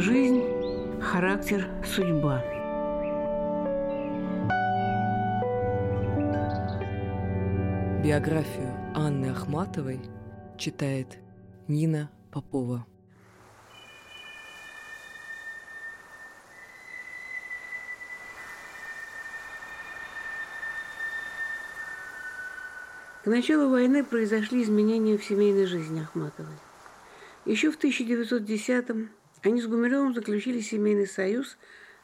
Жизнь, характер, судьба. Биографию Анны Ахматовой читает Нина Попова. К началу войны произошли изменения в семейной жизни Ахматовой. Еще в 1910-м они с Гумилевым заключили семейный союз,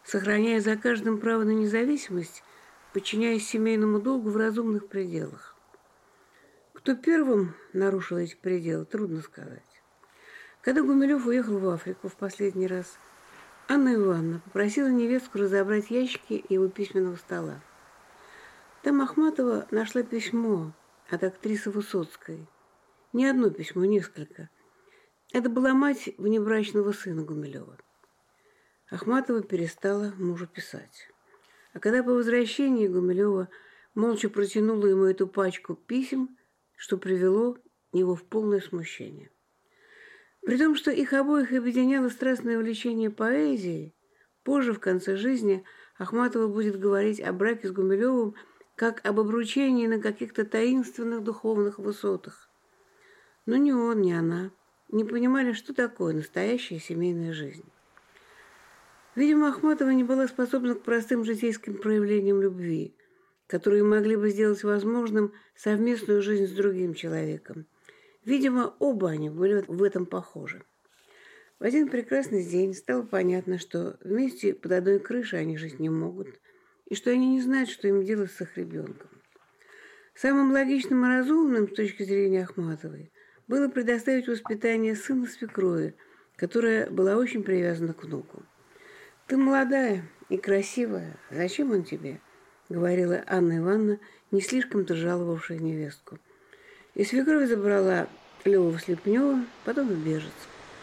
сохраняя за каждым право на независимость, подчиняясь семейному долгу в разумных пределах. Кто первым нарушил эти пределы, трудно сказать. Когда Гумилев уехал в Африку в последний раз, Анна Ивановна попросила невестку разобрать ящики его письменного стола. Там Ахматова нашла письмо от актрисы Высоцкой. Не одно письмо, несколько. Это была мать внебрачного сына Гумилева. Ахматова перестала мужу писать. А когда по возвращении Гумилева молча протянула ему эту пачку писем, что привело его в полное смущение. При том, что их обоих объединяло страстное увлечение поэзией, позже, в конце жизни, Ахматова будет говорить о браке с Гумилевым как об обручении на каких-то таинственных духовных высотах. Но ни он, ни она не понимали, что такое настоящая семейная жизнь. Видимо, Ахматова не была способна к простым житейским проявлениям любви, которые могли бы сделать возможным совместную жизнь с другим человеком. Видимо, оба они были в этом похожи. В один прекрасный день стало понятно, что вместе под одной крышей они жить не могут, и что они не знают, что им делать с их ребенком. Самым логичным и разумным с точки зрения Ахматовой было предоставить воспитание сына свекрови, которая была очень привязана к внуку. «Ты молодая и красивая, зачем он тебе?» — говорила Анна Ивановна, не слишком-то жаловавшая невестку. И свекровь забрала Леву Слепнева, потом и Бежец.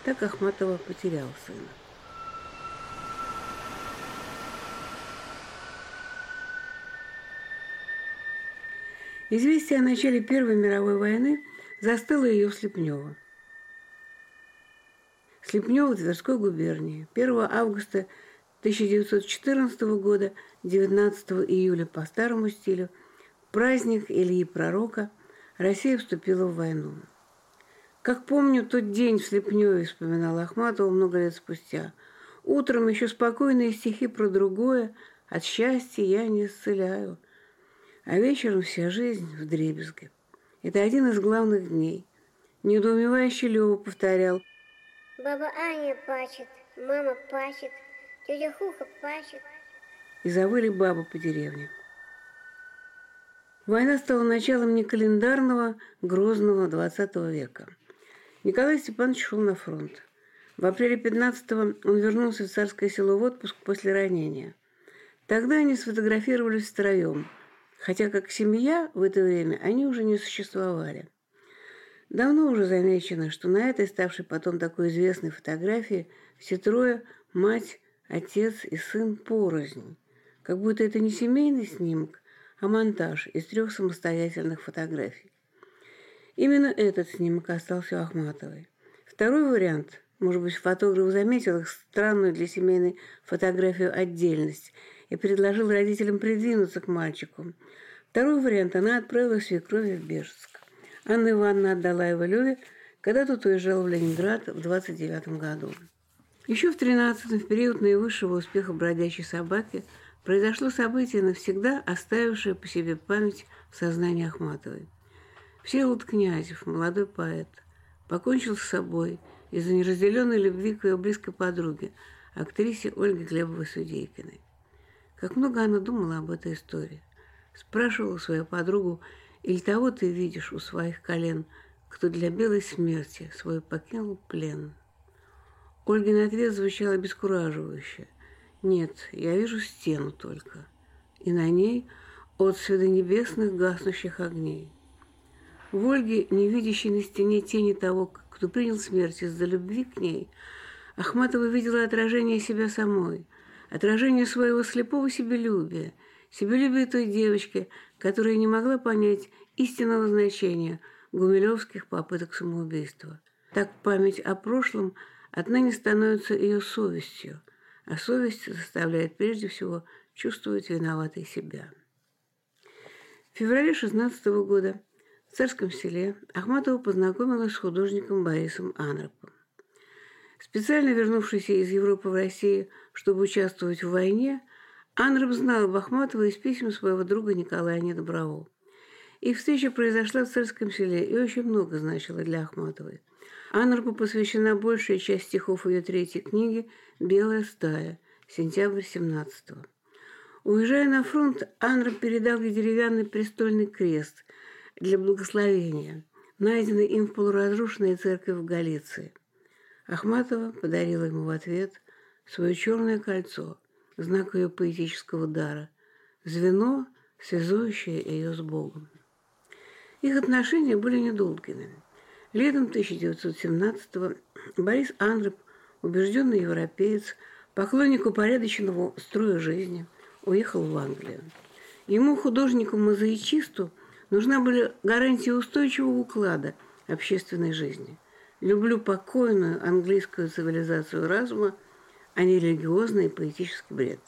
Так Ахматова потеряла сына. Известие о начале Первой мировой войны застыло ее в Слепнево. Слепнево Тверской губернии. 1 августа 1914 года, 19 июля по старому стилю, праздник Ильи Пророка, Россия вступила в войну. Как помню, тот день в Слепневе, вспоминал Ахматова много лет спустя. Утром еще спокойные стихи про другое, от счастья я не исцеляю – а вечером вся жизнь в дребезге. Это один из главных дней. Недоумевающий Лёва повторял. Баба Аня пачет, мама пачет, тетя Хуха пачет. И завыли бабы по деревне. Война стала началом не календарного, грозного XX века. Николай Степанович шел на фронт. В апреле 15-го он вернулся в царское село в отпуск после ранения. Тогда они сфотографировались втроем – хотя как семья в это время они уже не существовали. Давно уже замечено, что на этой ставшей потом такой известной фотографии все трое – мать, отец и сын порознь. Как будто это не семейный снимок, а монтаж из трех самостоятельных фотографий. Именно этот снимок остался у Ахматовой. Второй вариант – может быть, фотограф заметил их странную для семейной фотографию отдельность и предложил родителям придвинуться к мальчику. Второй вариант она отправила свекрови в Бежецк. Анна Ивановна отдала его Леве, когда тот уезжал в Ленинград в 29 году. Еще в 13-м, в период наивысшего успеха бродячей собаки, произошло событие, навсегда оставившее по себе память в сознании Ахматовой. Всеволод Князев, молодой поэт, покончил с собой из-за неразделенной любви к ее близкой подруге, актрисе Ольге Глебовой-Судейкиной. Как много она думала об этой истории. Спрашивала свою подругу, или того ты видишь у своих колен, кто для белой смерти свой покинул плен. Ольгин ответ звучал обескураживающе. Нет, я вижу стену только, и на ней отсветы небесных гаснущих огней. В Ольге, не видящей на стене тени того, кто принял смерть из-за любви к ней, Ахматова видела отражение себя самой – отражение своего слепого себелюбия, себелюбия той девочки, которая не могла понять истинного значения гумилевских попыток самоубийства. Так память о прошлом отныне становится ее совестью, а совесть заставляет прежде всего чувствовать виноватой себя. В феврале 16 года в Царском селе Ахматова познакомилась с художником Борисом Анропом. Специально вернувшийся из Европы в Россию, чтобы участвовать в войне, Анроп знал об из писем своего друга Николая Недобрового. Их встреча произошла в Царском селе и очень много значила для Ахматовой. Анропу посвящена большая часть стихов ее третьей книги «Белая стая», сентябрь 17 -го. Уезжая на фронт, Анроп передал ей деревянный престольный крест для благословения, найденный им в полуразрушенной церкви в Галиции. Ахматова подарила ему в ответ свое черное кольцо, знак ее поэтического дара, звено, связующее ее с Богом. Их отношения были недолгими. Летом 1917-го Борис Андроп, убежденный европеец, поклонник упорядоченного строя жизни, уехал в Англию. Ему, художнику-мозаичисту, нужна была гарантия устойчивого уклада общественной жизни. Люблю покойную английскую цивилизацию разума, а не религиозный и поэтический бред.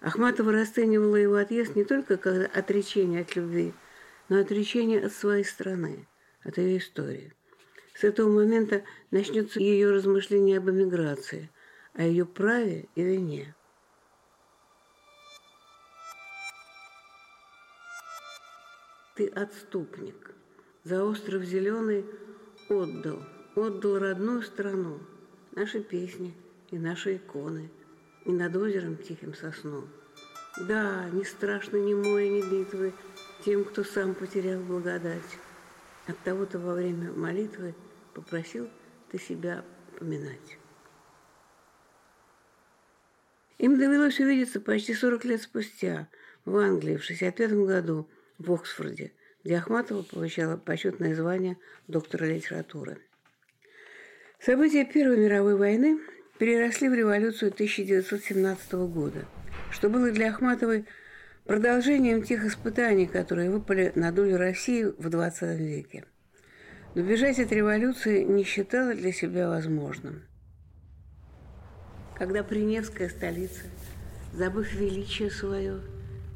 Ахматова расценивала его отъезд не только как отречение от любви – но отречение от своей страны, от ее истории. С этого момента начнется ее размышление об эмиграции, о ее праве и вине. Ты отступник. За остров зеленый отдал, отдал родную страну, наши песни и наши иконы, и над озером тихим сосну. Да, не страшно ни море, ни битвы, тем, кто сам потерял благодать. От того-то во время молитвы попросил ты себя поминать. Им довелось увидеться почти 40 лет спустя в Англии в 65 году в Оксфорде, где Ахматова получала почетное звание доктора литературы. События Первой мировой войны переросли в революцию 1917 года, что было для Ахматовой продолжением тех испытаний, которые выпали на долю России в XX веке. Но бежать от революции не считала для себя возможным. Когда Приневская столица, забыв величие свое,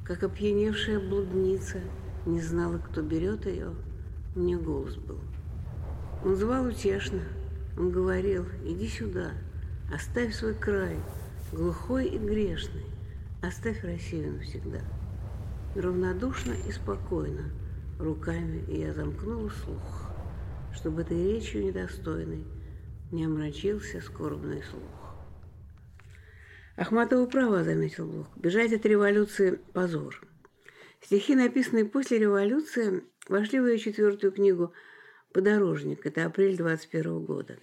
как опьяневшая блудница, не знала, кто берет ее, у нее голос был. Он звал утешно, он говорил, иди сюда, оставь свой край, глухой и грешный, оставь Россию навсегда. Равнодушно и спокойно руками я замкнула слух, чтобы этой речью недостойной не омрачился скорбный слух. Ахматова права, заметил Блок. Бежать от революции – позор. Стихи, написанные после революции, вошли в ее четвертую книгу «Подорожник». Это апрель 21 года.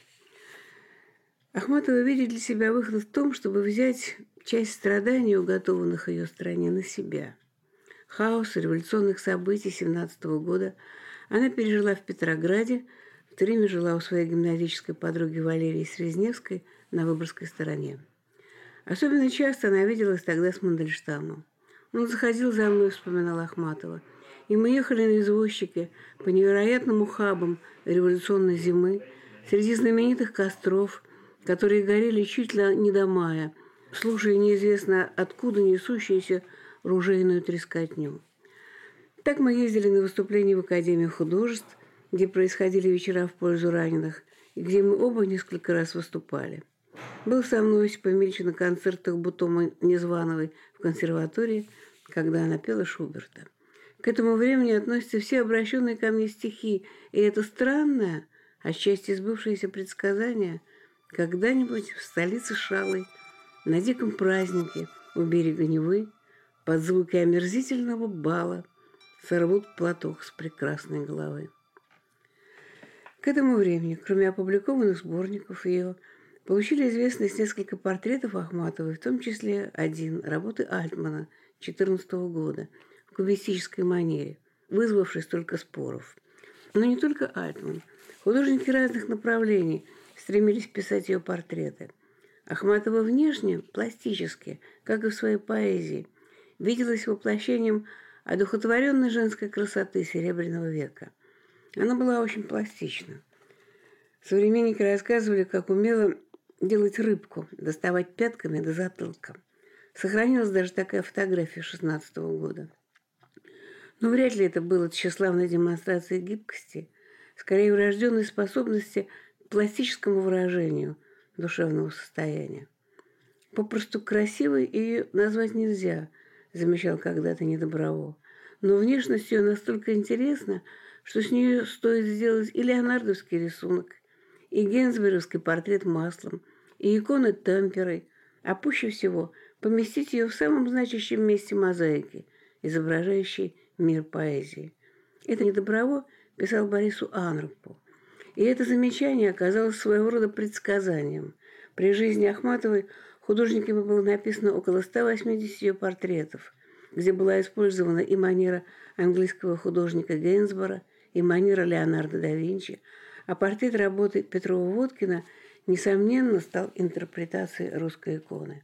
Ахматова видит для себя выход в том, чтобы взять часть страданий, уготованных ее стране, на себя – хаос революционных событий 17 года она пережила в Петрограде, в время жила у своей гимназической подруги Валерии Срезневской на Выборгской стороне. Особенно часто она виделась тогда с Мандельштамом. Он заходил за мной, вспоминала Ахматова, и мы ехали на извозчике по невероятным ухабам революционной зимы, среди знаменитых костров, которые горели чуть ли не до мая, слушая неизвестно откуда несущиеся ружейную трескотню. Так мы ездили на выступления в Академию художеств, где происходили вечера в пользу раненых, и где мы оба несколько раз выступали. Был со мной Осип Эмильевич на концертах Бутома Незвановой в консерватории, когда она пела Шуберта. К этому времени относятся все обращенные ко мне стихи, и это странное, отчасти сбывшееся предсказание, когда-нибудь в столице Шалой, на диком празднике у берега Невы, под звуки омерзительного бала сорвут платок с прекрасной головы. К этому времени, кроме опубликованных сборников ее, получили известность несколько портретов Ахматовой, в том числе один работы Альтмана 14 года в кубистической манере, вызвавший столько споров. Но не только Альтман. Художники разных направлений стремились писать ее портреты. Ахматова внешне, пластически, как и в своей поэзии – виделась воплощением одухотворенной женской красоты Серебряного века. Она была очень пластична. Современники рассказывали, как умело делать рыбку, доставать пятками до затылка. Сохранилась даже такая фотография 16 года. Но вряд ли это было тщеславной демонстрацией гибкости, скорее врожденной способности к пластическому выражению душевного состояния. Попросту красивой ее назвать нельзя, замечал когда-то Недоброво. Но внешность ее настолько интересна, что с нее стоит сделать и леонардовский рисунок, и генсберовский портрет маслом, и иконы темперой, а пуще всего поместить ее в самом значащем месте мозаики, изображающей мир поэзии. Это Недоброво писал Борису Анропу. И это замечание оказалось своего рода предсказанием. При жизни Ахматовой художниками было написано около 180 ее портретов, где была использована и манера английского художника Гейнсбора, и манера Леонардо да Винчи, а портрет работы Петрова-Водкина, несомненно, стал интерпретацией русской иконы.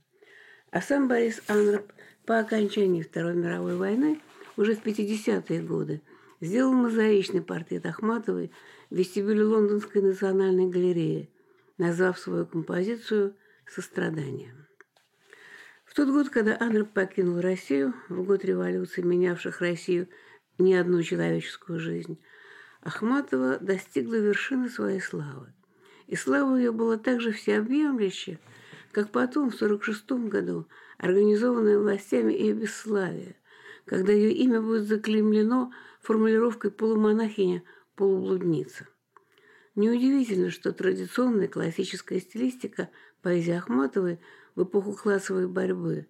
А сам Борис Анроп по окончании Второй мировой войны, уже в 50-е годы, сделал мозаичный портрет Ахматовой в вестибюле Лондонской национальной галереи, назвав свою композицию «Сострадание». В тот год, когда Анроп покинул Россию, в год революции, менявших Россию не одну человеческую жизнь, Ахматова достигла вершины своей славы. И слава ее была также всеобъемлюща, как потом, в 1946 году, организованное властями ее бесславие, когда ее имя будет заклеймлено формулировкой полумонахиня-полублудница. Неудивительно, что традиционная классическая стилистика поэзии Ахматовой в эпоху классовой борьбы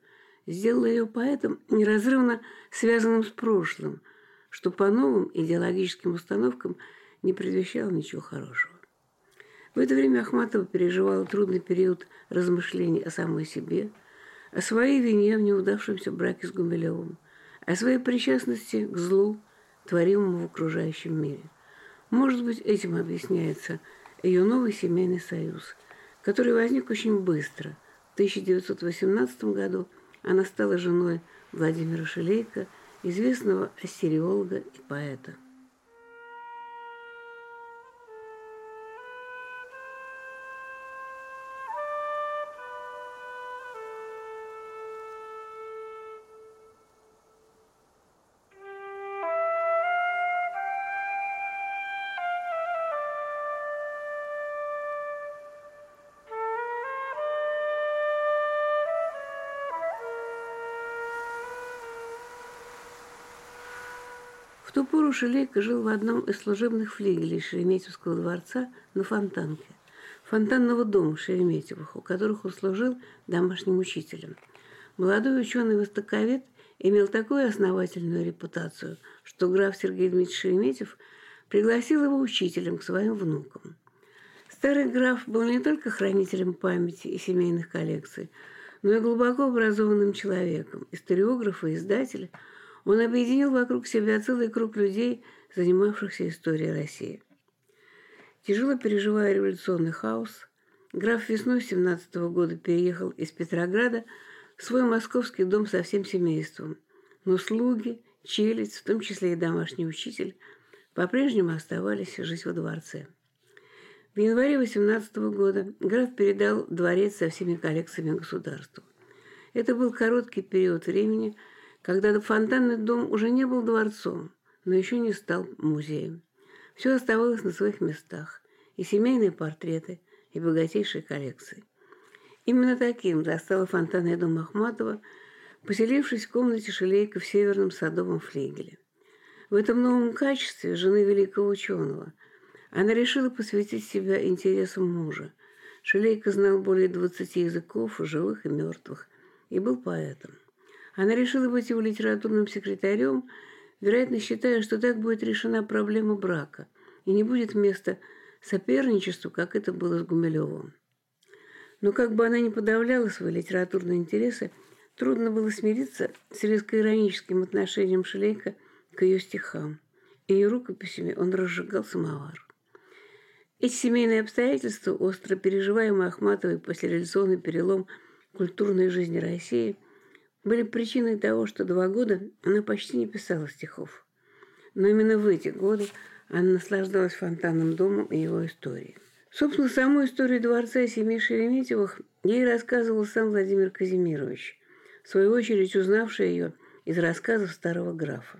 сделала ее поэтом неразрывно связанным с прошлым – что по новым идеологическим установкам не предвещало ничего хорошего. В это время Ахматова переживала трудный период размышлений о самой себе, о своей вине в неудавшемся браке с Гумилевым, о своей причастности к злу, творимому в окружающем мире. Может быть, этим объясняется ее новый семейный союз, который возник очень быстро. В 1918 году она стала женой Владимира Шелейко – известного ассириолога и поэта. В ту пору Шелейко жил в одном из служебных флигелей Шереметьевского дворца на Фонтанке, фонтанного дома Шереметьевых, у которых он служил домашним учителем. Молодой ученый-востоковед имел такую основательную репутацию, что граф Сергей Дмитриевич Шереметьев пригласил его учителем к своим внукам. Старый граф был не только хранителем памяти и семейных коллекций, но и глубоко образованным человеком, историограф и издатель – он объединил вокруг себя целый круг людей, занимавшихся историей России. Тяжело переживая революционный хаос, граф весной 17 года переехал из Петрограда в свой московский дом со всем семейством, но слуги, челядь, в том числе и домашний учитель, по-прежнему оставались жить во дворце. В январе 18 года граф передал дворец со всеми коллекциями государству. Это был короткий период времени – когда фонтанный дом уже не был дворцом, но еще не стал музеем. Все оставалось на своих местах, и семейные портреты, и богатейшие коллекции. Именно таким застала фонтанный дом Ахматова, поселившись в комнате Шелейка в северном садовом флигеле. В этом новом качестве жены великого ученого она решила посвятить себя интересам мужа. Шелейка знал более 20 языков, живых и мертвых, и был поэтом. Она решила быть его литературным секретарем, вероятно, считая, что так будет решена проблема брака и не будет места соперничеству, как это было с Гумилевым. Но как бы она ни подавляла свои литературные интересы, трудно было смириться с резко-ироническим отношением Шлейка к ее стихам. И ее рукописями он разжигал самовар. Эти семейные обстоятельства, остро переживаемые Ахматовой после революционный перелом культурной жизни России – были причиной того, что два года она почти не писала стихов. Но именно в эти годы она наслаждалась фонтанным домом и его историей. Собственно, саму историю дворца семьи Шереметьевых ей рассказывал сам Владимир Казимирович, в свою очередь узнавший ее из рассказов старого графа.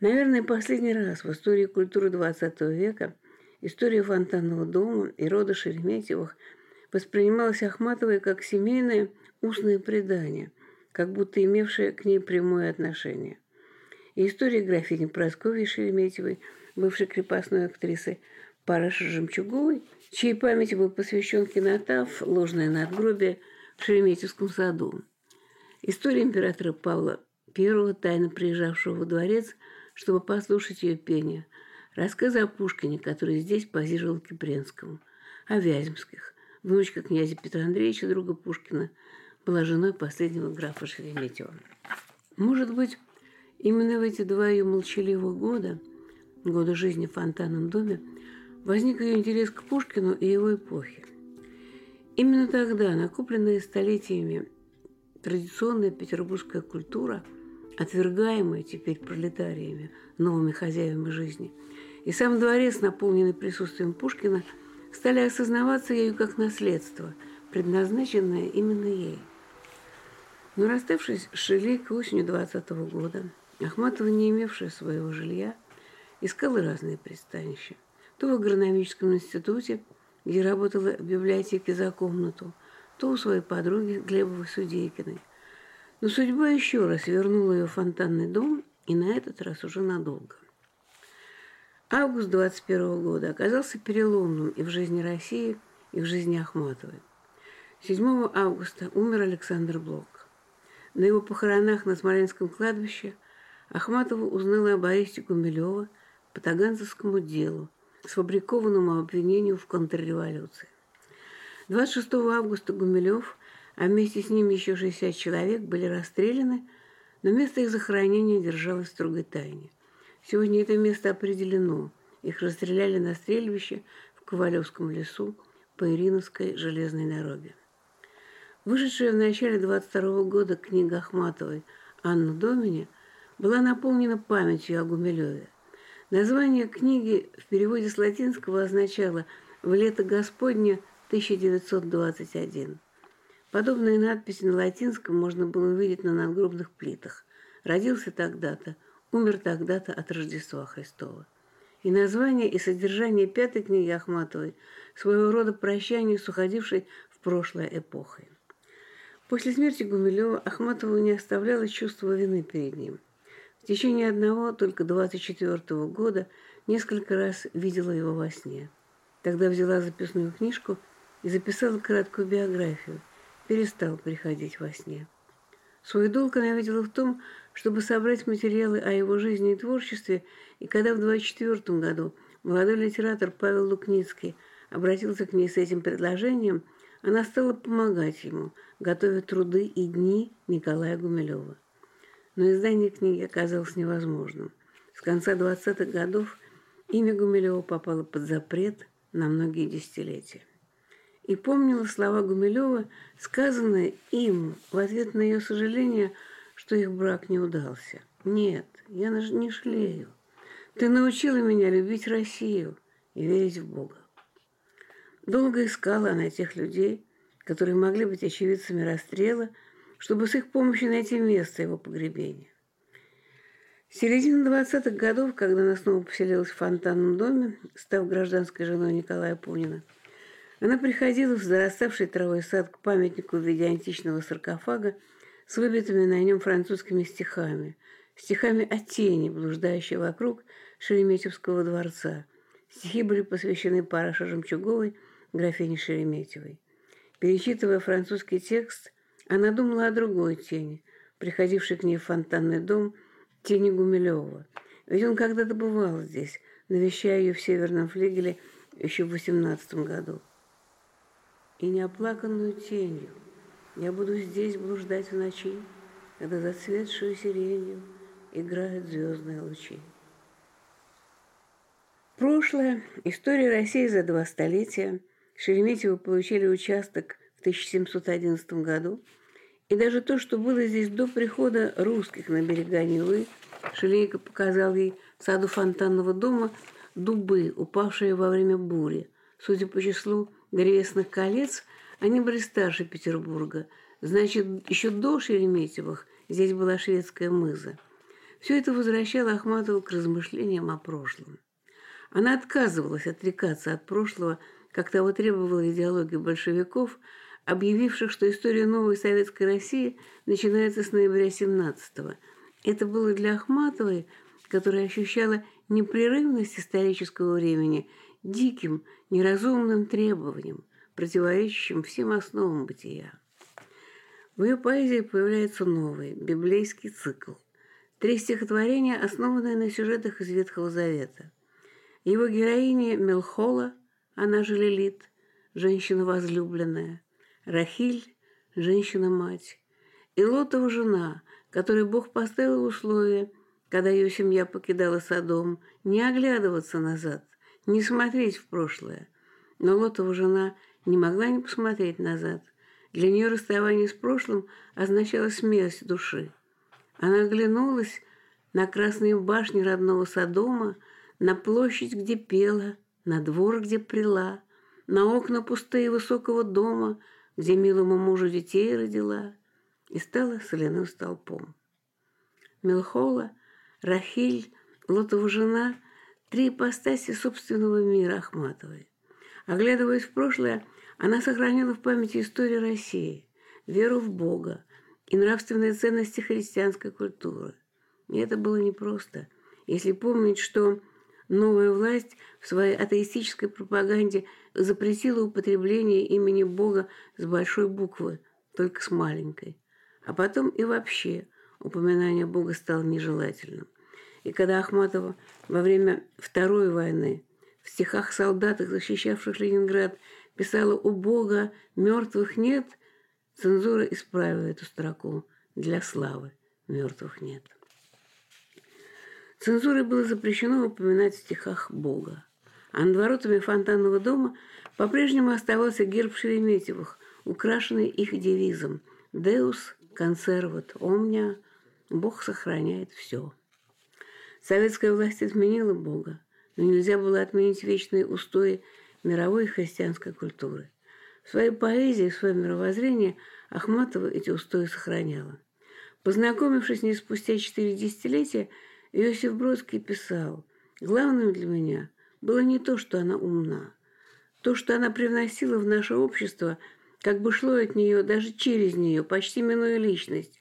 Наверное, последний раз в истории культуры XX века история фонтанного дома и рода Шереметьевых воспринималась Ахматовой как семейное устное предание, как будто имевшее к ней прямое отношение. И история графини Прасковьи Шереметьевой, бывшей крепостной актрисы, Параши Жемчуговой, чьей памяти был посвящен кинотав «Ложное надгробие» в Шереметьевском саду. История императора Павла I, тайно приезжавшего во дворец, чтобы послушать ее пение. Рассказы о Пушкине, который здесь позировал Кипренскому. О Вяземских. Внучка князя Петра Андреевича, друга Пушкина, была женой последнего графа Шереметьева. Может быть, именно в эти два ее молчаливых года, года жизни в фонтанном доме, возник ее интерес к Пушкину и его эпохе. Именно тогда накопленная столетиями традиционная петербургская культура, отвергаемая теперь пролетариями, новыми хозяевами жизни, и сам дворец, наполненный присутствием Пушкина, стали осознаваться ею как наследство, предназначенное именно ей. Но расставшись с осенью 20 года, Ахматова, не имевшая своего жилья, искала разные пристанища то в агрономическом институте, где работала в библиотеке за комнату, то у своей подруги Глебовой Судейкиной. Но судьба еще раз вернула ее в фонтанный дом, и на этот раз уже надолго. Август 21 года оказался переломным и в жизни России, и в жизни Ахматовой. 7 августа умер Александр Блок. На его похоронах на Смоленском кладбище Ахматова узнала об аресте Гумилева по Таганцевскому делу, сфабрикованному обвинению в контрреволюции. 26 августа Гумилев, а вместе с ним еще 60 человек, были расстреляны, но место их захоронения держалось в строгой тайне. Сегодня это место определено. Их расстреляли на стрельбище в Ковалевском лесу по Ириновской железной дороге. Вышедшая в начале 22 года книга Ахматовой «Анна Домини» была наполнена памятью о Гумилеве. Название книги в переводе с латинского означало «В лето Господне 1921». Подобные надписи на латинском можно было увидеть на надгробных плитах. Родился тогда-то, умер тогда-то от Рождества Христова. И название, и содержание пятой книги Ахматовой – своего рода прощание с уходившей в прошлое эпохой. После смерти Гумилева Ахматову не оставляло чувство вины перед ним. В течение одного, только 24 -го года, несколько раз видела его во сне. Тогда взяла записную книжку и записала краткую биографию. Перестал приходить во сне. Свой долг она видела в том, чтобы собрать материалы о его жизни и творчестве, и когда в 24 году молодой литератор Павел Лукницкий обратился к ней с этим предложением, она стала помогать ему, готовя труды и дни Николая Гумилева но издание книги оказалось невозможным. С конца 20-х годов имя Гумилева попало под запрет на многие десятилетия. И помнила слова Гумилева, сказанные им в ответ на ее сожаление, что их брак не удался. «Нет, я не жалею. Ты научила меня любить Россию и верить в Бога». Долго искала она тех людей, которые могли быть очевидцами расстрела – чтобы с их помощью найти место его погребения. В середине 20-х годов, когда она снова поселилась в фонтанном доме, став гражданской женой Николая Пунина, она приходила в зараставший травой сад к памятнику в виде античного саркофага с выбитыми на нем французскими стихами, стихами о тени, блуждающей вокруг Шереметьевского дворца. Стихи были посвящены Параше Жемчуговой, графине Шереметьевой. Перечитывая французский текст, она думала о другой тени, приходившей к ней в фонтанный дом, тени Гумилева. Ведь он когда-то бывал здесь, навещая ее в северном флигеле еще в восемнадцатом году. И неоплаканную тенью я буду здесь блуждать в ночи, когда зацветшую сиренью играют звездные лучи. Прошлое, история России за два столетия. Шереметьевы получили участок в 1711 году – и даже то, что было здесь до прихода русских на берега Невы, Шелейко показал ей в саду фонтанного дома дубы, упавшие во время бури, Судя по числу древесных колец, они были старше Петербурга. Значит, еще до Шереметьевых здесь была шведская мыза. Все это возвращало Ахматову к размышлениям о прошлом. Она отказывалась отрекаться от прошлого, как того требовала идеология большевиков, объявивших, что история новой советской России начинается с ноября 17-го. Это было для Ахматовой, которая ощущала непрерывность исторического времени, диким, неразумным требованием, противоречащим всем основам бытия. В ее поэзии появляется новый, библейский цикл. Три стихотворения, основанные на сюжетах из Ветхого Завета. Его героиня Мелхола, она же Лилит, женщина возлюбленная, Рахиль, женщина-мать, и Лотова жена, которой Бог поставил условие, когда ее семья покидала Содом, не оглядываться назад, не смотреть в прошлое. Но Лотова жена не могла не посмотреть назад. Для нее расставание с прошлым означало смерть души. Она оглянулась на красные башни родного Содома, на площадь, где пела, на двор, где прила, на окна пустые высокого дома, где милому мужу детей родила, и стала соляным столпом. Мелхола, Рахиль, Лотова жена – три ипостаси собственного мира Ахматовой. Оглядываясь в прошлое, она сохранила в памяти историю России, веру в Бога и нравственные ценности христианской культуры. И это было непросто, если помнить, что новая власть в своей атеистической пропаганде запретила употребление имени Бога с большой буквы, только с маленькой. А потом и вообще упоминание Бога стало нежелательным. И когда Ахматова во время Второй войны в стихах солдатах, защищавших Ленинград, писала «У Бога мертвых нет», цензура исправила эту строку «Для славы мертвых нет». Цензурой было запрещено упоминать в стихах Бога. А над воротами фонтанного дома по-прежнему оставался герб Шереметьевых, украшенный их девизом «Deus conservat omnia» – «Бог сохраняет все». Советская власть отменила Бога, но нельзя было отменить вечные устои мировой христианской культуры. В своей поэзии, в своем мировоззрении Ахматова эти устои сохраняла. Познакомившись не спустя четыре десятилетия, Иосиф Бродский писал, «Главным для меня было не то, что она умна. То, что она привносила в наше общество, как бы шло от нее, даже через нее, почти минуя личность.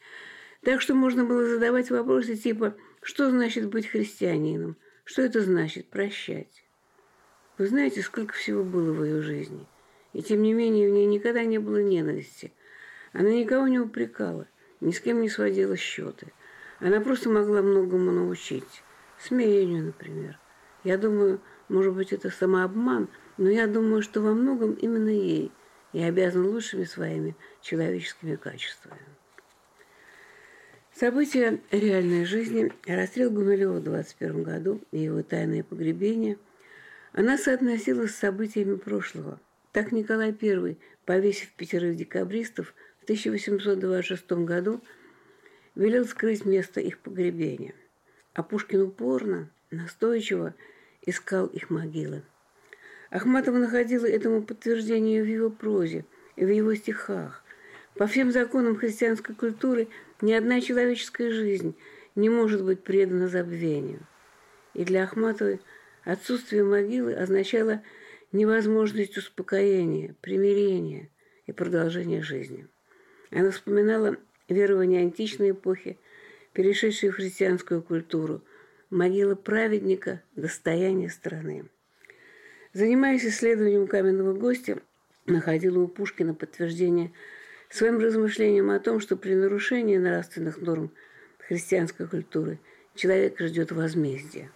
Так что можно было задавать вопросы типа «Что значит быть христианином? Что это значит прощать?» Вы знаете, сколько всего было в ее жизни. И тем не менее в ней никогда не было ненависти. Она никого не упрекала, ни с кем не сводила счеты – она просто могла многому научить. Смирению, например. Я думаю, может быть, это самообман, но я думаю, что во многом именно ей я обязан лучшими своими человеческими качествами. События реальной жизни, расстрел Гумилева в 21 году и его тайное погребение, она соотносила с событиями прошлого. Так Николай I, повесив пятерых декабристов в 1826 году, велел скрыть место их погребения. А Пушкин упорно, настойчиво искал их могилы. Ахматова находила этому подтверждение в его прозе и в его стихах. По всем законам христианской культуры ни одна человеческая жизнь не может быть предана забвению. И для Ахматовой отсутствие могилы означало невозможность успокоения, примирения и продолжения жизни. Она вспоминала верования античной эпохи, перешедшие в христианскую культуру, могила праведника – достояние страны. Занимаясь исследованием каменного гостя, находила у Пушкина подтверждение своим размышлениям о том, что при нарушении нравственных норм христианской культуры человек ждет возмездия.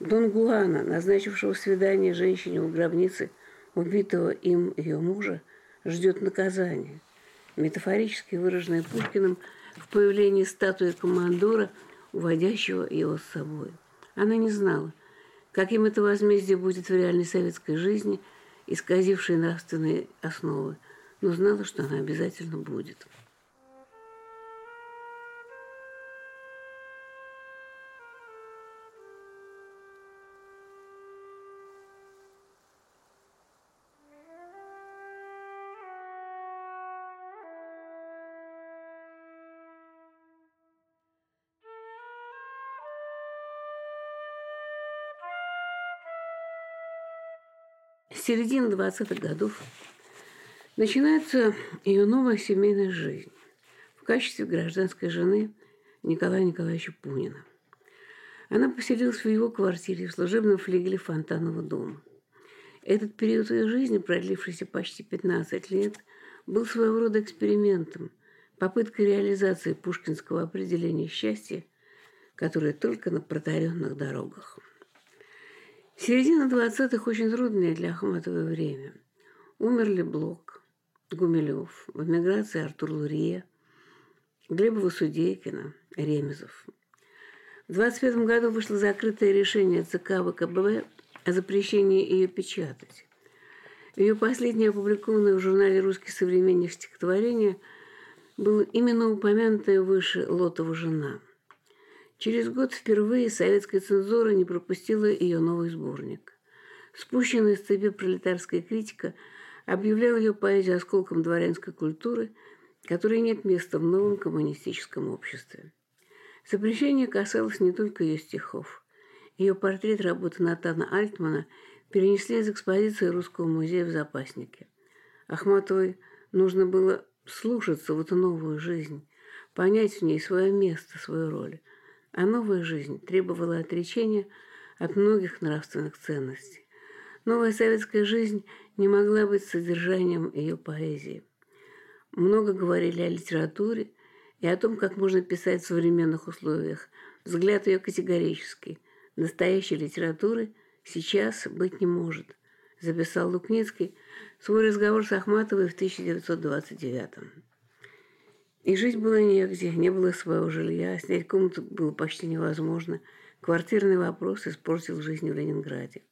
Дон Гуана, назначившего свидание женщине у гробницы убитого им ее мужа, ждет наказания – метафорически выраженное Пушкиным в появлении статуи командора, уводящего его с собой. Она не знала, каким это возмездие будет в реальной советской жизни, исказившей нравственные основы, но знала, что она обязательно будет. Середины 20-х годов начинается ее новая семейная жизнь в качестве гражданской жены Николая Николаевича Пунина. Она поселилась в его квартире в служебном флигеле Фонтанного дома. Этот период ее жизни, продлившийся почти 15 лет, был своего рода экспериментом, попыткой реализации пушкинского определения счастья, которое только на протаренных дорогах. Середина 20-х очень трудное для Ахматовой время. Умерли Блок, Гумилев, в эмиграции Артур Лурье, Глебова Судейкина, Ремезов. В 25 году вышло закрытое решение ЦК ВКБ о запрещении ее печатать. Ее последнее опубликованное в журнале «Русский современник» стихотворение было именно упомянутое выше «Лотова жена». Через год впервые советская цензура не пропустила ее новый сборник. Спущенная с цепи пролетарская критика объявляла ее поэзию осколком дворянской культуры, которой нет места в новом коммунистическом обществе. Запрещение касалось не только ее стихов. Ее портрет работы Натана Альтмана перенесли из экспозиции Русского музея в запаснике. Ахматовой нужно было слушаться в эту новую жизнь, понять в ней свое место, свою роль – а новая жизнь требовала отречения от многих нравственных ценностей. Новая советская жизнь не могла быть содержанием ее поэзии. Много говорили о литературе и о том, как можно писать в современных условиях. Взгляд ее категорический. Настоящей литературы сейчас быть не может, записал Лукницкий свой разговор с Ахматовой в 1929 году. И жить было негде, не было своего жилья, снять комнату было почти невозможно. Квартирный вопрос испортил жизнь в Ленинграде.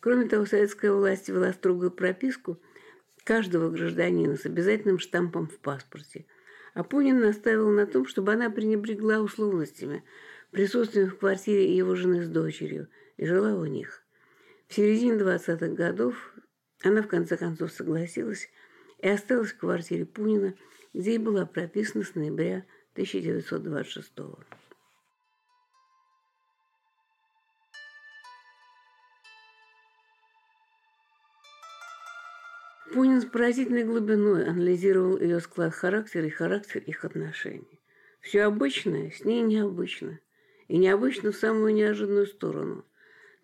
Кроме того, советская власть вела строгую прописку каждого гражданина с обязательным штампом в паспорте. А Пунин настаивал на том, чтобы она пренебрегла условностями, присутствием в квартире его жены с дочерью, и жила у них. В середине 20-х годов она в конце концов согласилась и осталась в квартире Пунина – и была прописана с ноября 1926 года. Пунин с поразительной глубиной анализировал ее склад характера и характер их отношений. Все обычное с ней необычно. И необычно в самую неожиданную сторону.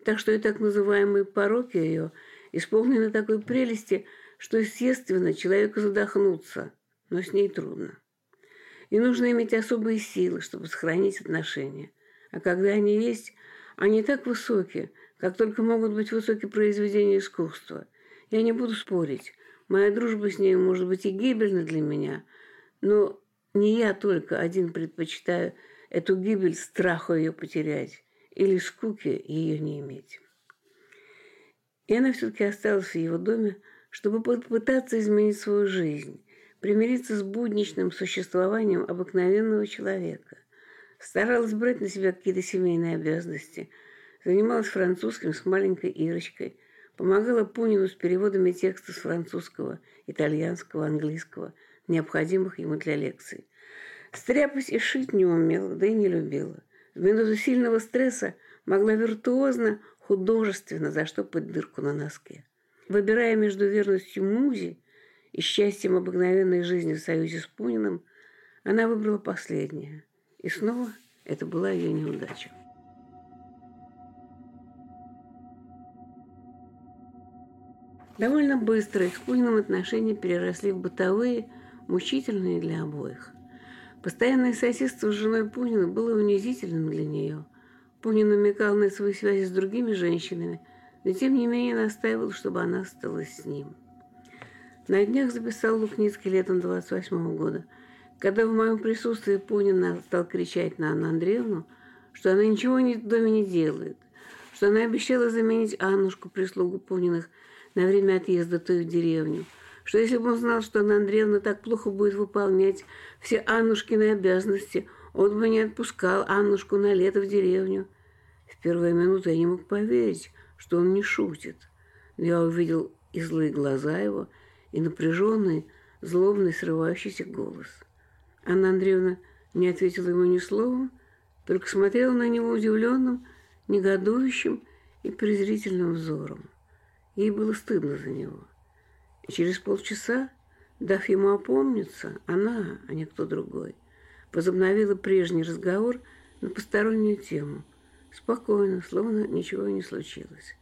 Так что и так называемые пороки ее исполнены такой прелести, что, естественно, человеку задохнуться – но с ней трудно. И нужно иметь особые силы, чтобы сохранить отношения. А когда они есть, они так высокие, как только могут быть высокие произведения искусства. Я не буду спорить. Моя дружба с ней может быть и гибельна для меня, но не я только один предпочитаю эту гибель страху ее потерять или скуки ее не иметь. И она все-таки осталась в его доме, чтобы попытаться изменить свою жизнь, примириться с будничным существованием обыкновенного человека. Старалась брать на себя какие-то семейные обязанности. Занималась французским с маленькой Ирочкой. Помогала Пунину с переводами текста с французского, итальянского, английского, необходимых ему для лекций. Стряпать и шить не умела, да и не любила. В минуту сильного стресса могла виртуозно, художественно заштопать дырку на носке. Выбирая между верностью музе и счастьем обыкновенной жизни в союзе с Пуниным, она выбрала последнее. И снова это была ее неудача. Довольно быстро их с Пуниным отношения переросли в бытовые, мучительные для обоих. Постоянное соседство с женой Пунина было унизительным для нее. Пунин намекал на свои связи с другими женщинами, но тем не менее настаивал, чтобы она осталась с ним – на днях записал Лукницкий летом 28 года, когда в моем присутствии Пунин стал кричать на Анну Андреевну, что она ничего в доме не делает, что она обещала заменить Аннушку, прислугу Пуниных, на время отъезда той в деревню, что если бы он знал, что Анна Андреевна так плохо будет выполнять все Аннушкины обязанности, он бы не отпускал Аннушку на лето в деревню. В первые минуты я не мог поверить, что он не шутит. Но я увидел и злые глаза его, и напряженный, злобный, срывающийся голос. Анна Андреевна не ответила ему ни словом, только смотрела на него удивленным, негодующим и презрительным взором. Ей было стыдно за него. И через полчаса, дав ему опомниться, она, а не кто другой, возобновила прежний разговор на постороннюю тему. Спокойно, словно ничего не случилось.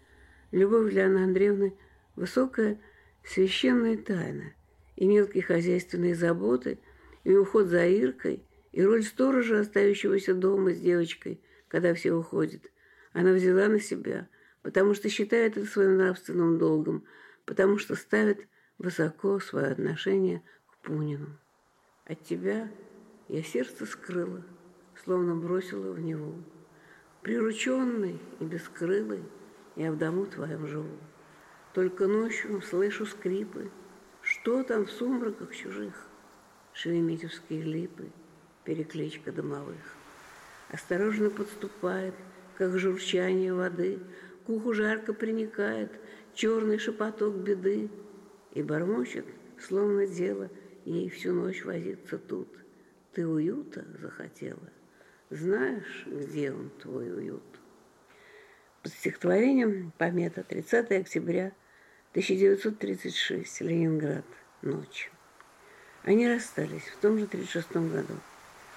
Любовь для Анны Андреевны – высокая священная тайна, и мелкие хозяйственные заботы, и уход за Иркой, и роль сторожа, остающегося дома с девочкой, когда все уходят, она взяла на себя, потому что считает это своим нравственным долгом, потому что ставит высоко свое отношение к Пунину. От тебя я сердце скрыла, словно бросила в него. Прирученный и бескрылый я в дому твоем живу. Только ночью слышу скрипы, что там в сумраках чужих? Шереметьевские липы, перекличка домовых. Осторожно подступает, как журчание воды, к уху жарко приникает черный шепоток беды и бормочет, словно дело ей всю ночь возиться тут. Ты уюта захотела, знаешь, где он, твой уют? Под стихотворением помета 30 октября 1936, Ленинград, ночь. Они расстались в том же 36 году.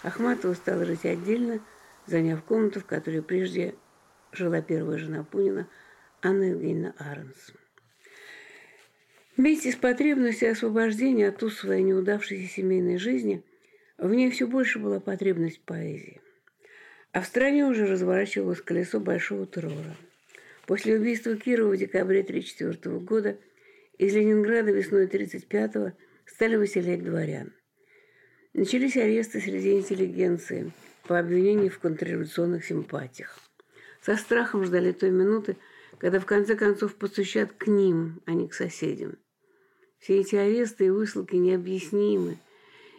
Ахматова стала жить отдельно, заняв комнату, в которой прежде жила первая жена Пунина, Анна Евгеньевна Аренс. Вместе с потребностью освобождения от уз своей неудавшейся семейной жизни в ней все больше была потребность поэзии. А в стране уже разворачивалось колесо большого террора – После убийства Кирова в декабре 1934 года из Ленинграда весной 1935 стали выселять дворян. Начались аресты среди интеллигенции по обвинению в контрреволюционных симпатиях. Со страхом ждали той минуты, когда в конце концов постучат к ним, а не к соседям. Все эти аресты и высылки необъяснимы,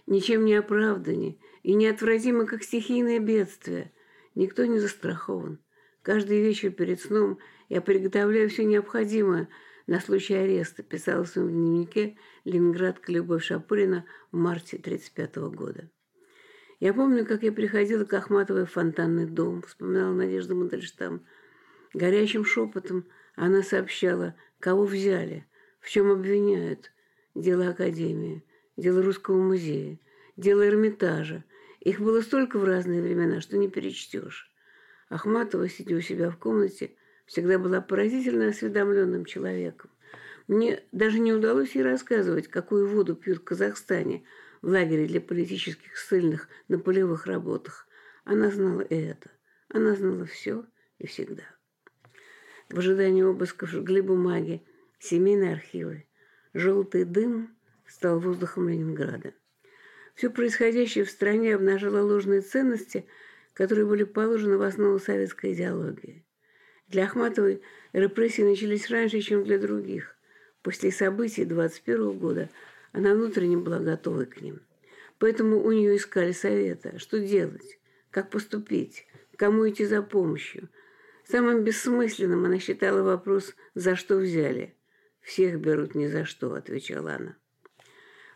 ничем не оправданы и неотвратимы, как стихийное бедствие. Никто не застрахован. Каждый вечер перед сном – я приготовляю все необходимое на случай ареста, писала в своем дневнике ленинградка Любовь Шапурина в марте 1935 года. Я помню, как я приходила к Ахматовой в фонтанный дом, вспоминала Надежда Мандельштам. Горячим шепотом она сообщала, кого взяли, в чем обвиняют. Дело Академии, дело Русского музея, дело Эрмитажа. Их было столько в разные времена, что не перечтешь. Ахматова, сидя у себя в комнате, всегда была поразительно осведомленным человеком. Мне даже не удалось ей рассказывать, какую воду пьют в Казахстане в лагере для политических ссыльных на полевых работах. Она знала и это. Она знала все и всегда. В ожидании обысков жгли бумаги, семейные архивы. Желтый дым стал воздухом Ленинграда. Все происходящее в стране обнажило ложные ценности, которые были положены в основу советской идеологии. Для Ахматовой репрессии начались раньше, чем для других. После событий 21 года она внутренне была готова к ним. Поэтому у нее искали совета, что делать, как поступить, кому идти за помощью. Самым бессмысленным она считала вопрос «за что взяли?». «Всех берут ни за что», – отвечала она.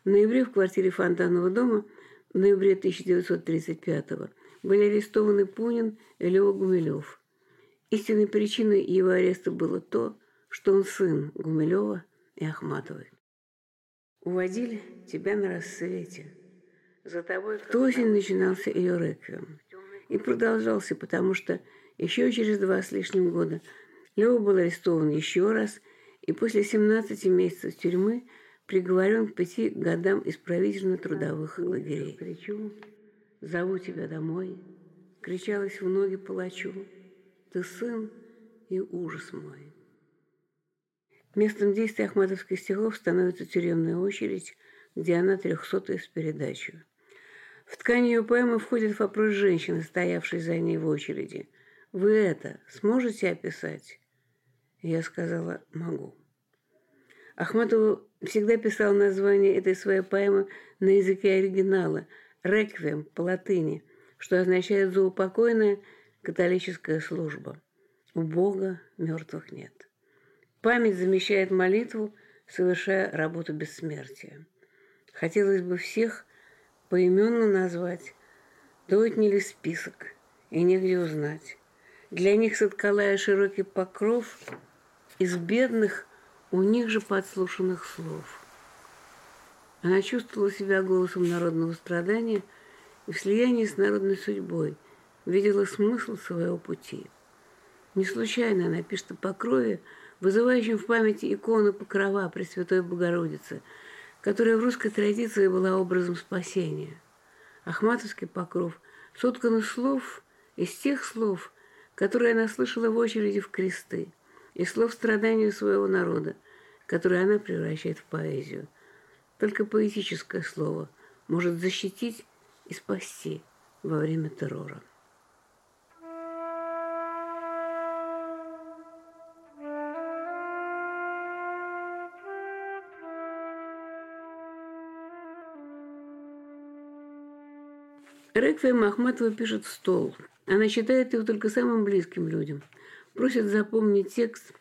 В ноябре в квартире Фонтанного дома в ноябре 1935 были арестованы Пунин и Лева Гумилев – Истинной причиной его ареста было то, что он сын Гумилева и Ахматовой. Уводили тебя на рассвете. За тобой в осень начинался ее реквием. И продолжался, потому что еще через два с лишним года Лева был арестован еще раз и после 17 месяцев тюрьмы приговорен к пяти годам исправительно-трудовых лагерей. Зову тебя домой, кричалась в ноги палачу. Ты сын и ужас мой. Местом действия ахматовских стихов становится тюремная очередь, где она трехсотая с передачу. В ткань ее поэмы входит вопрос женщины, стоявшей за ней в очереди. «Вы это сможете описать?» Я сказала «могу». Ахматова всегда писал название этой своей поэмы на языке оригинала «реквием» по латыни, что означает «заупокойное», католическая служба. У Бога мертвых нет. Память замещает молитву, совершая работу бессмертия. Хотелось бы всех поименно назвать, да отняли список, и негде узнать. Для них соткала широкий покров из бедных, у них же подслушанных слов. Она чувствовала себя голосом народного страдания и в слиянии с народной судьбой видела смысл своего пути. Не случайно она пишет о покрове, вызывающем в памяти икону покрова Пресвятой Богородицы, которая в русской традиции была образом спасения. Ахматовский покров соткан из слов, из тех слов, которые она слышала в очереди в кресты, и слов страдания своего народа, которые она превращает в поэзию. Только поэтическое слово может защитить и спасти во время террора. Реквием Ахматова пишет в стол. Она читает его только самым близким людям. Просит запомнить текст,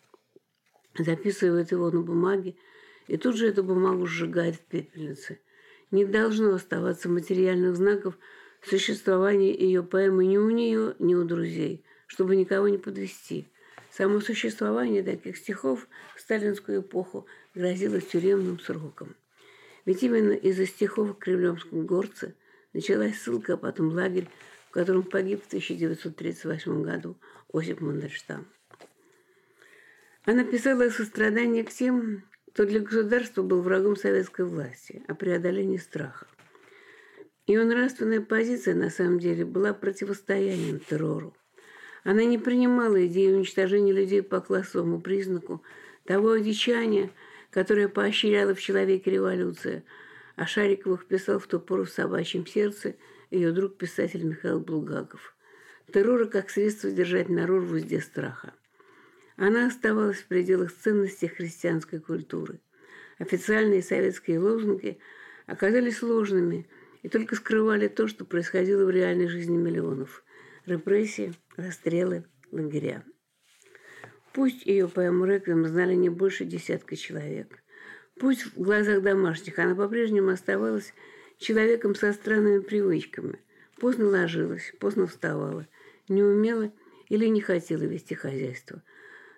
записывает его на бумаге, и тут же эту бумагу сжигает в пепельнице. Не должно оставаться материальных знаков существования ее поэмы ни у нее, ни у друзей, чтобы никого не подвести. Само существование таких стихов в сталинскую эпоху грозило тюремным сроком. Ведь именно из-за стихов о кремлевском горце началась ссылка, а потом лагерь, в котором погиб в 1938 году Осип Мандельштам. Она писала о сострадании к тем, кто для государства был врагом советской власти, о преодолении страха. Ее нравственная позиция, на самом деле, была противостоянием террору. Она не принимала идею уничтожения людей по классовому признаку, того одичания, которое поощряла в человеке революция – а Шариковых писал в ту пору в «Собачьем сердце» ее друг-писатель Михаил Булгаков. Террора как средство держать народ в узде страха. Она оставалась в пределах ценностей христианской культуры. Официальные советские лозунги оказались ложными и только скрывали то, что происходило в реальной жизни миллионов. Репрессии, расстрелы, лагеря. Пусть ее поэму «Реквием» знали не больше десятка человек – Пусть в глазах домашних она по-прежнему оставалась человеком со странными привычками. Поздно ложилась, поздно вставала, не умела или не хотела вести хозяйство.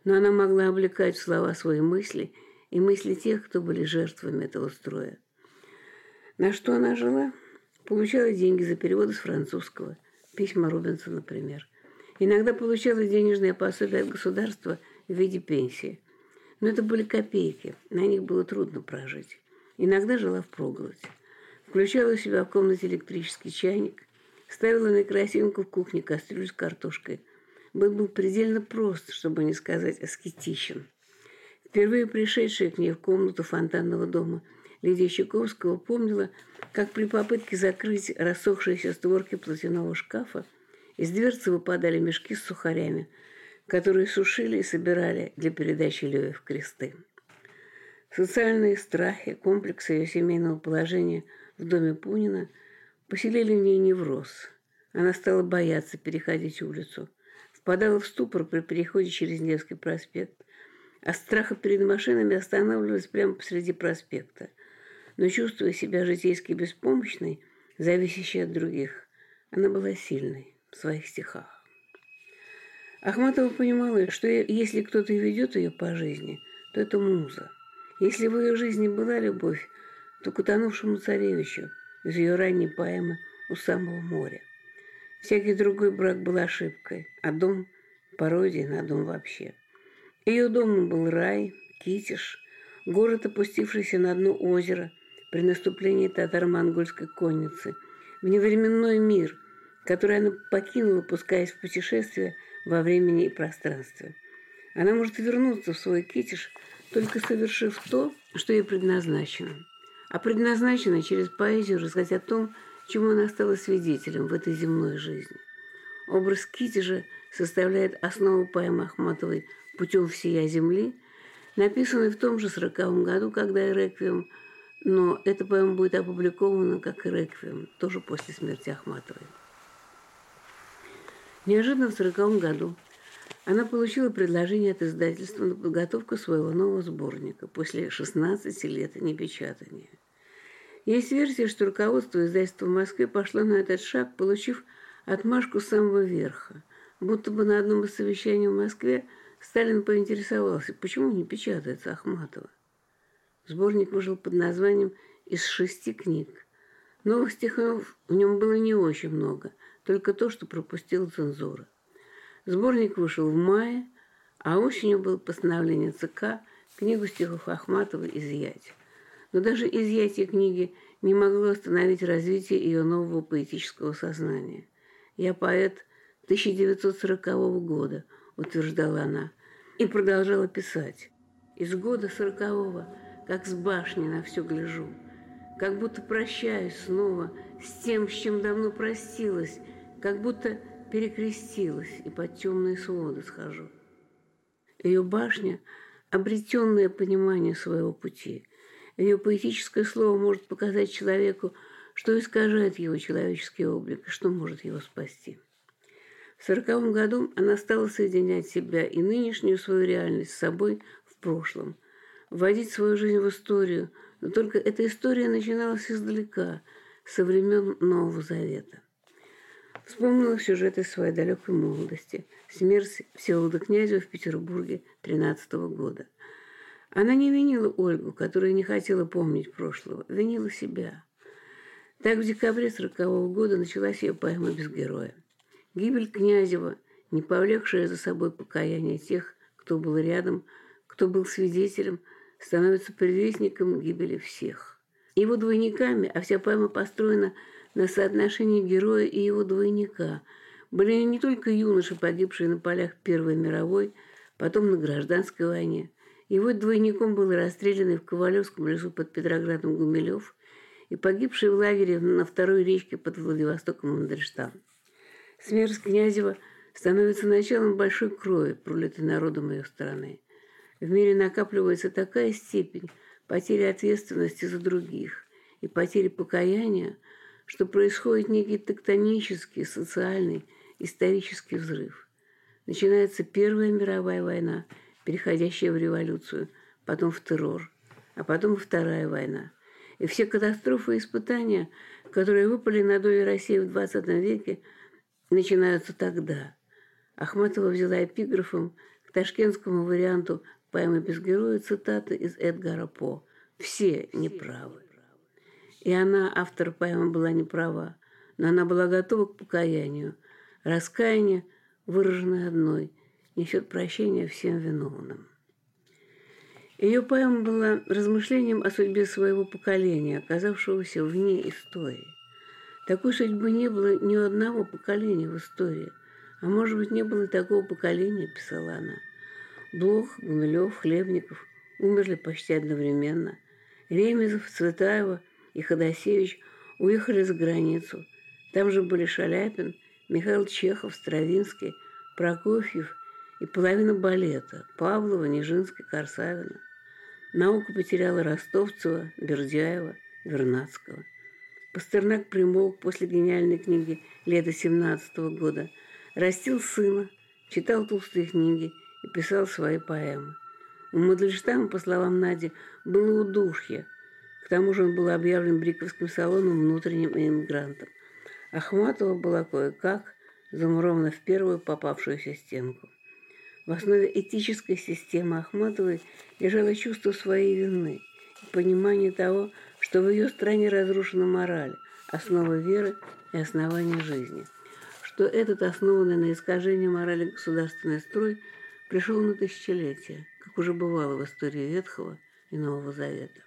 Но она могла облекать в слова свои мысли и мысли тех, кто были жертвами этого строя. На что она жила? Получала деньги за переводы с французского, письма Рубенса, например. Иногда получала денежные пособия от государства в виде пенсии – но это были копейки, на них было трудно прожить. Иногда жила в проголоде. Включала у себя в комнате электрический чайник, ставила на керосинку в кухне кастрюлю с картошкой. Быт был предельно прост, чтобы не сказать аскетичен. Впервые пришедшая к ней в комнату фонтанного дома Лидия Щековского помнила, как при попытке закрыть рассохшиеся створки платяного шкафа из дверцы выпадали мешки с сухарями – которые сушили и собирали для передачи Лёве в кресты. Социальные страхи, комплексы ее семейного положения в доме Пунина поселили в ней невроз. Она стала бояться переходить улицу, впадала в ступор при переходе через Невский проспект, а страха перед машинами останавливалась прямо посреди проспекта. Но чувствуя себя житейски беспомощной, зависящей от других, она была сильной в своих стихах. Ахматова понимала, что если кто-то ведет ее по жизни, то это муза. Если в ее жизни была любовь, то к утонувшему царевичу из ее ранней поэмы «У самого моря». Всякий другой брак был ошибкой, а дом – пародией на дом вообще. Ее домом был рай, Китиш, город, опустившийся на дно озера при наступлении татаро-монгольской конницы, в невременной мир, который она покинула, пускаясь в путешествие – во времени и пространстве. Она может вернуться в свой китиш, только совершив то, что ей предназначено. А предназначено через поэзию рассказать о том, чему она стала свидетелем в этой земной жизни. Образ Китежа составляет основу поэмы Ахматовой «Путем всея земли», написанной в том же сороковом году, когда и «Реквием», но эта поэма будет опубликована как и «Реквием», тоже после смерти Ахматовой. Неожиданно в сороковом году она получила предложение от издательства на подготовку своего нового сборника после 16 лет непечатания. Есть версия, что руководство издательства в Москве пошло на этот шаг, получив отмашку с самого верха, будто бы на одном из совещаний в Москве Сталин поинтересовался, почему не печатается Ахматова. Сборник вышел под названием «Из шести книг». Новых стихов в нем было не очень много, только то, что пропустила цензура. Сборник вышел в мае, а осенью было постановление ЦК книгу стихов Ахматова изъять. Но даже изъятие книги не могло остановить развитие ее нового поэтического сознания. «Я поэт 1940 года», – утверждала она, и продолжала писать. «Из года сорокового, как с башни на все гляжу, как будто прощаюсь снова с тем, с чем давно простилась, как будто перекрестилась и под темные своды схожу». Ее башня – обретенное понимание своего пути – ее поэтическое слово может показать человеку, что искажает его человеческий облик и что может его спасти. В сороковом году она стала соединять себя и нынешнюю свою реальность с собой в прошлом, вводить свою жизнь в историю, но только эта история начиналась издалека, со времен Нового Завета. Вспомнила сюжеты своей далекой молодости, смерть Всеволода Князева в Петербурге 13 года – она не винила Ольгу, которая не хотела помнить прошлого, винила себя. Так в декабре 40 -го года началась ее поэма «Без героя». Гибель Князева, не повлекшая за собой покаяние тех, кто был рядом, кто был свидетелем, становится предвестником гибели всех. Его двойниками, а вся поэма построена на соотношении героя и его двойника, были не только юноши, погибшие на полях Первой мировой, потом на гражданской войне – его двойником был расстрелянный в Ковалевском лесу под Петроградом Гумилев и погибший в лагере на второй речке под Владивостоком Мандельштам. Смерть Князева становится началом большой крови, пролитой народом ее страны. В мире накапливается такая степень потери ответственности за других и потери покаяния, что происходит некий тектонический, социальный, исторический взрыв. Начинается Первая мировая война – переходящая в революцию, потом в террор, а потом Вторая война. И все катастрофы и испытания, которые выпали на долю России в XX веке, начинаются тогда. Ахматова взяла эпиграфом к ташкентскому варианту поэмы «Без героя» цитаты из Эдгара По «Все неправы». И она, автор поэмы, была неправа, но она была готова к покаянию. Раскаяние, выраженное одной – несет прощение всем виновным. Ее поэма была размышлением о судьбе своего поколения, оказавшегося вне истории. Такой судьбы не было ни у одного поколения в истории, а может быть, не было и такого поколения, писала она. Блох, Гумилев, Хлебников умерли почти одновременно. Ремезов, Цветаева и Ходосевич уехали за границу. Там же были Шаляпин, Михаил Чехов, Стравинский, Прокофьев и половина балета – Павлова, Нижинская, Корсавина. Наука потеряла Ростовцева, Бердяева, Вернадского. Пастернак примолк после гениальной книги лета 17 -го года, растил сына, читал толстые книги и писал свои поэмы. У Мандельштама, по словам Нади, было удушье. К тому же он был объявлен Бриковским салоном внутренним иммигрантом. Ахматова была кое-как замурована в первую попавшуюся стенку. В основе этической системы Ахматовой лежало чувство своей вины и понимание того, что в ее стране разрушена мораль, основа веры и основание жизни, что этот основанный на искажении морали государственный строй пришел на тысячелетия, как уже бывало в истории Ветхого и Нового Завета.